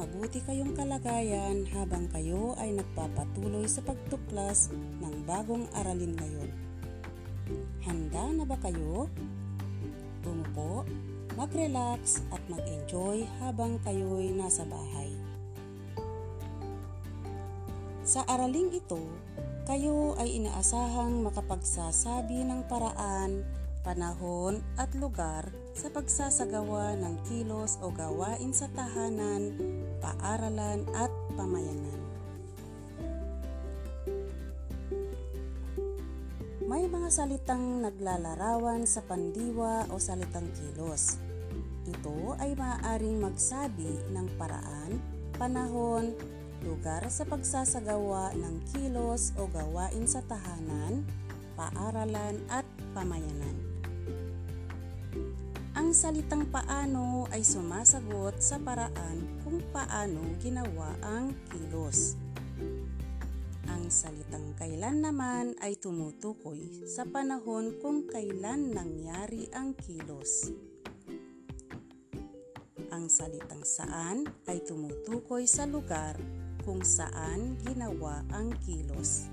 Mabuti kayong kalagayan habang kayo ay nagpapatuloy sa pagtuklas ng bagong aralin ngayon. Handa na ba kayo? Umupo, mag-relax at mag-enjoy habang kayo'y nasa bahay. Sa araling ito, kayo ay inaasahang makapagsasabi ng paraan panahon at lugar sa pagsasagawa ng kilos o gawain sa tahanan, paaralan at pamayanan. May mga salitang naglalarawan sa pandiwa o salitang kilos. Ito ay maaaring magsabi ng paraan, panahon, lugar sa pagsasagawa ng kilos o gawain sa tahanan, paaralan at pamayanan. Ang salitang paano ay sumasagot sa paraan kung paano ginawa ang kilos. Ang salitang kailan naman ay tumutukoy sa panahon kung kailan nangyari ang kilos. Ang salitang saan ay tumutukoy sa lugar kung saan ginawa ang kilos.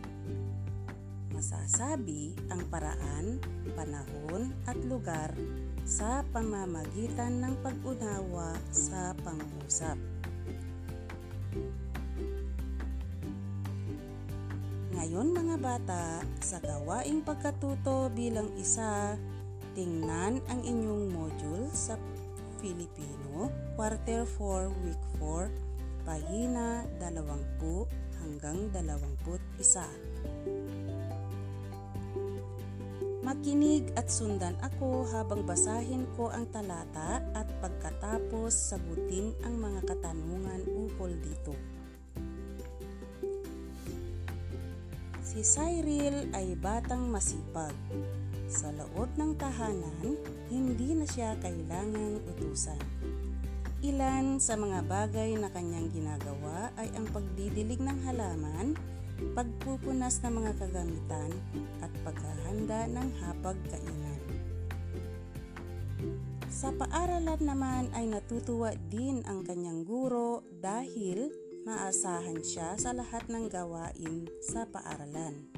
Masasabi ang paraan, panahon at lugar sa pamamagitan ng pag-unawa sa pangusap. Ngayon mga bata, sa gawaing pagkatuto bilang isa, tingnan ang inyong module sa Filipino, Quarter 4, Week 4, pahina 20 hanggang 21. Makinig at sundan ako habang basahin ko ang talata at pagkatapos sagutin ang mga katanungan ukol dito. Si Cyril ay batang masipag. Sa loob ng tahanan, hindi na siya kailangang utusan. Ilan sa mga bagay na kanyang ginagawa ay ang pagdidilig ng halaman, pagpupunas ng mga kagamitan at paghahanda ng hapag-kainan. Sa paaralan naman ay natutuwa din ang kanyang guro dahil maasahan siya sa lahat ng gawain sa paaralan.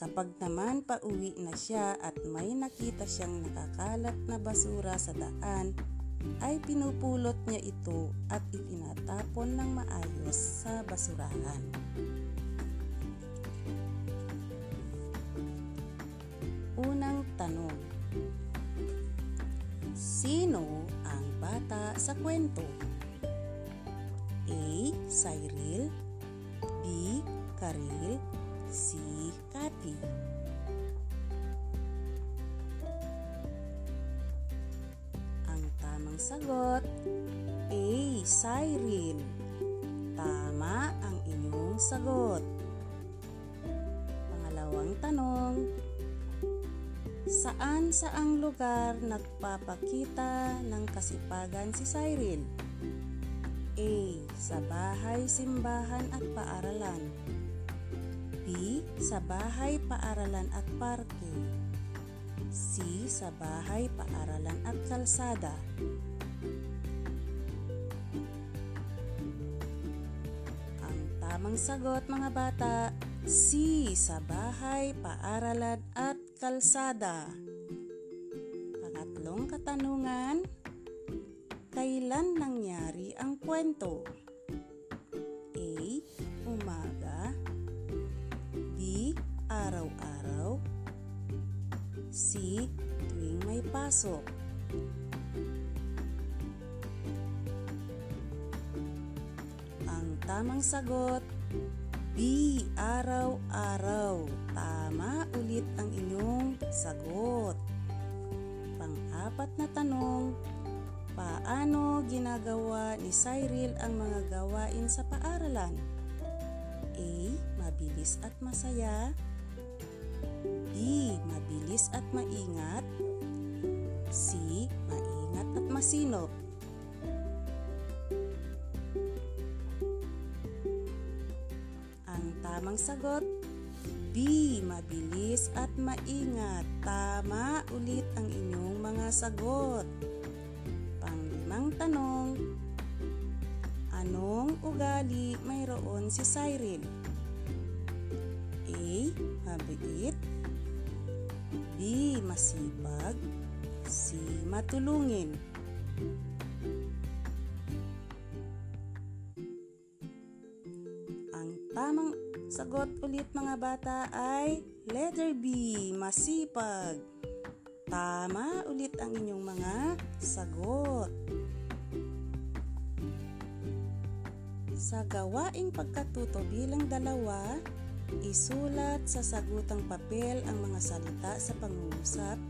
Kapag naman pauwi na siya at may nakita siyang nakakalat na basura sa daan, ay pinupulot niya ito at itinatapon ng maayos sa basurahan. Unang tanong. Sino ang bata sa kwento? A. Cyril B. Karil C. Cathy Ang tamang sagot A. Cyril Tama ang inyong sagot. Pangalawang tanong Saan saang lugar nagpapakita ng kasipagan si Cyril? A. Sa bahay, simbahan at paaralan. B. Sa bahay, paaralan at parke. C. Sa bahay, paaralan at kalsada. Ang tamang sagot mga bata, C. Sa bahay, paaralan at kalsada. Pangatlong katanungan, kailan nangyari ang kwento? A. Umaga B. Araw-araw C. Tuwing may pasok Ang tamang sagot B. Araw-araw. Tama ulit ang inyong sagot. Pang-apat na tanong, paano ginagawa ni Cyril ang mga gawain sa paaralan? A. Mabilis at masaya. B. Mabilis at maingat. C. Maingat at masinop. Tamang sagot, B. Mabilis at maingat. Tama ulit ang inyong mga sagot. Panglimang tanong, anong ugali mayroon si Cyril? A. Mabait B. Masipag C. Matulungin sagot ulit mga bata ay letter B. Masipag Tama ulit ang inyong mga sagot. Sa gawaing pagkatuto bilang dalawa, isulat sa sagutang papel ang mga salita sa pangungusap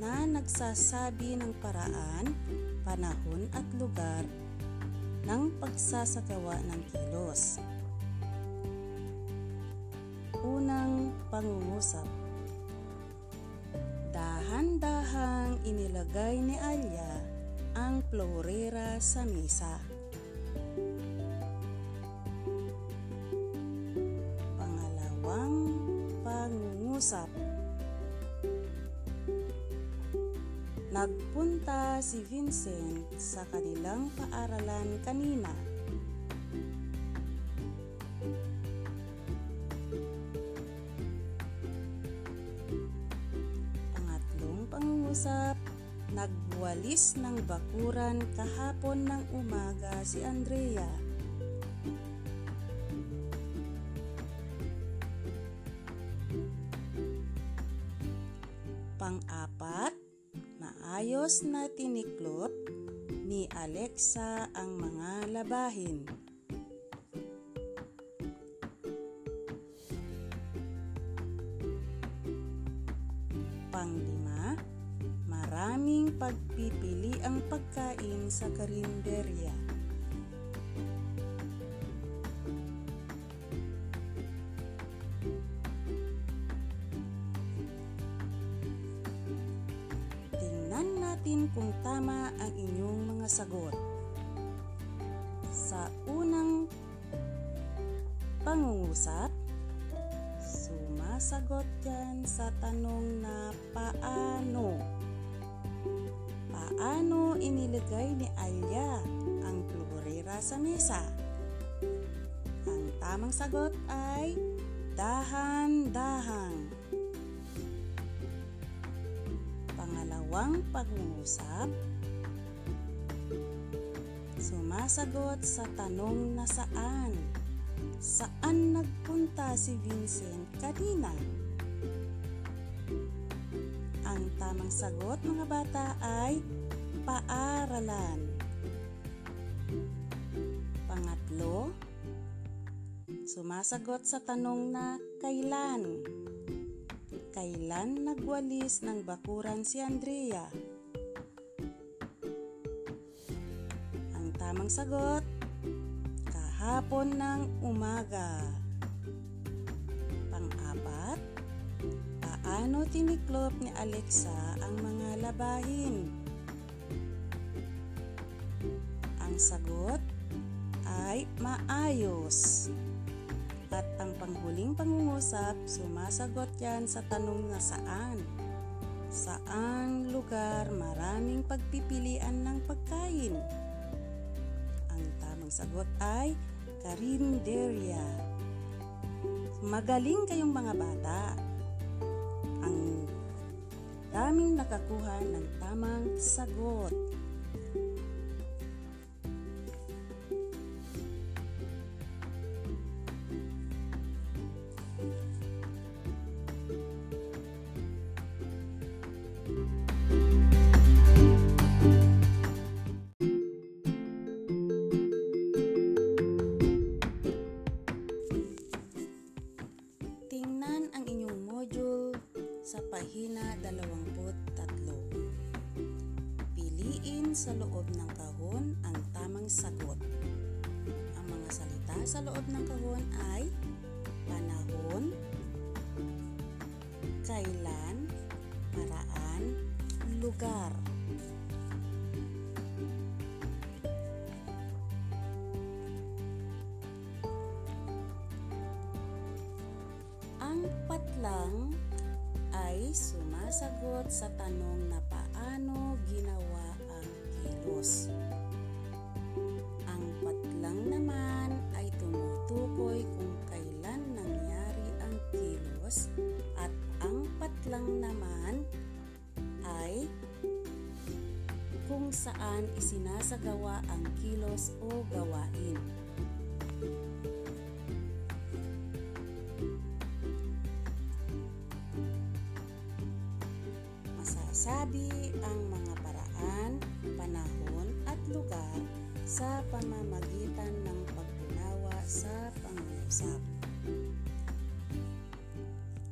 na nagsasabi ng paraan, panahon at lugar ng pagsasagawa ng kilos. Unang pangungusap Dahan-dahang inilagay ni Alya ang florera sa mesa. Pangalawang pangungusap. Nagpunta si Vincent sa kanilang paaralan kanina. Nagwalis ng bakuran kahapon ng umaga si Andrea. Pang-apat, maayos na tiniklop ni Alexa ang mga labahin. Panglima, maraming pagpipili ang pagkain sa karinderya. Tingnan natin kung tama ang inyong mga sagot. Sa unang pangungusap, sumasagot yan sa tanong na paano. Paano inilagay ni Alya ang florera sa mesa? Ang tamang sagot ay dahan-dahan. Pangalawang pag-uusap, sumasagot sa tanong na saan. Saan nagpunta si Vincent kanina? Ang tamang sagot mga bata ay paaralan. Pangatlo, sumasagot sa tanong na kailan. Kailan nagwalis ng bakuran si Andrea? Ang tamang sagot, kahapon ng umaga. Pang-apat, paano tiniklop ni Alexa ang mga labahin? Sagot ay maayos. At ang panghuling pangungusap, sumasagot yan sa tanong na saan. Saang lugar maraming pagpipilian ng pagkain? Ang tamang sagot ay karinderya. Magaling kayong mga bata. Ang daming nakakuha ng tamang sagot. Pahina 23. Piliin sa loob ng kahon ang tamang sagot. Ang mga salita sa loob ng kahon ay panahon, kailan, paraan, lugar. ay sumasagot sa tanong na paano ginawa ang kilos. Ang patlang naman ay tumutukoy kung kailan nangyari ang kilos at ang patlang naman ay kung saan isinasagawa ang kilos o gawain. Masasabi ang mga paraan, panahon at lugar sa pamamagitan ng pagtunawa sa pangungusap.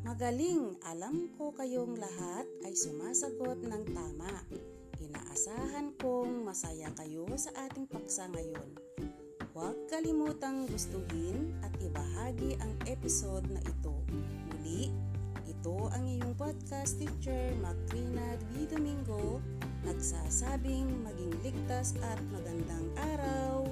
Magaling, alam ko kayong lahat ay sumasagot ng tama. Inaasahan kong masaya kayo sa ating paksa ngayon. Huwag kalimutang gustuhin at ibahagi ang episode na ito. Muli, ito ang iyong podcast teacher, Macrina D. Domingo, nagsasabing maging ligtas at magandang araw.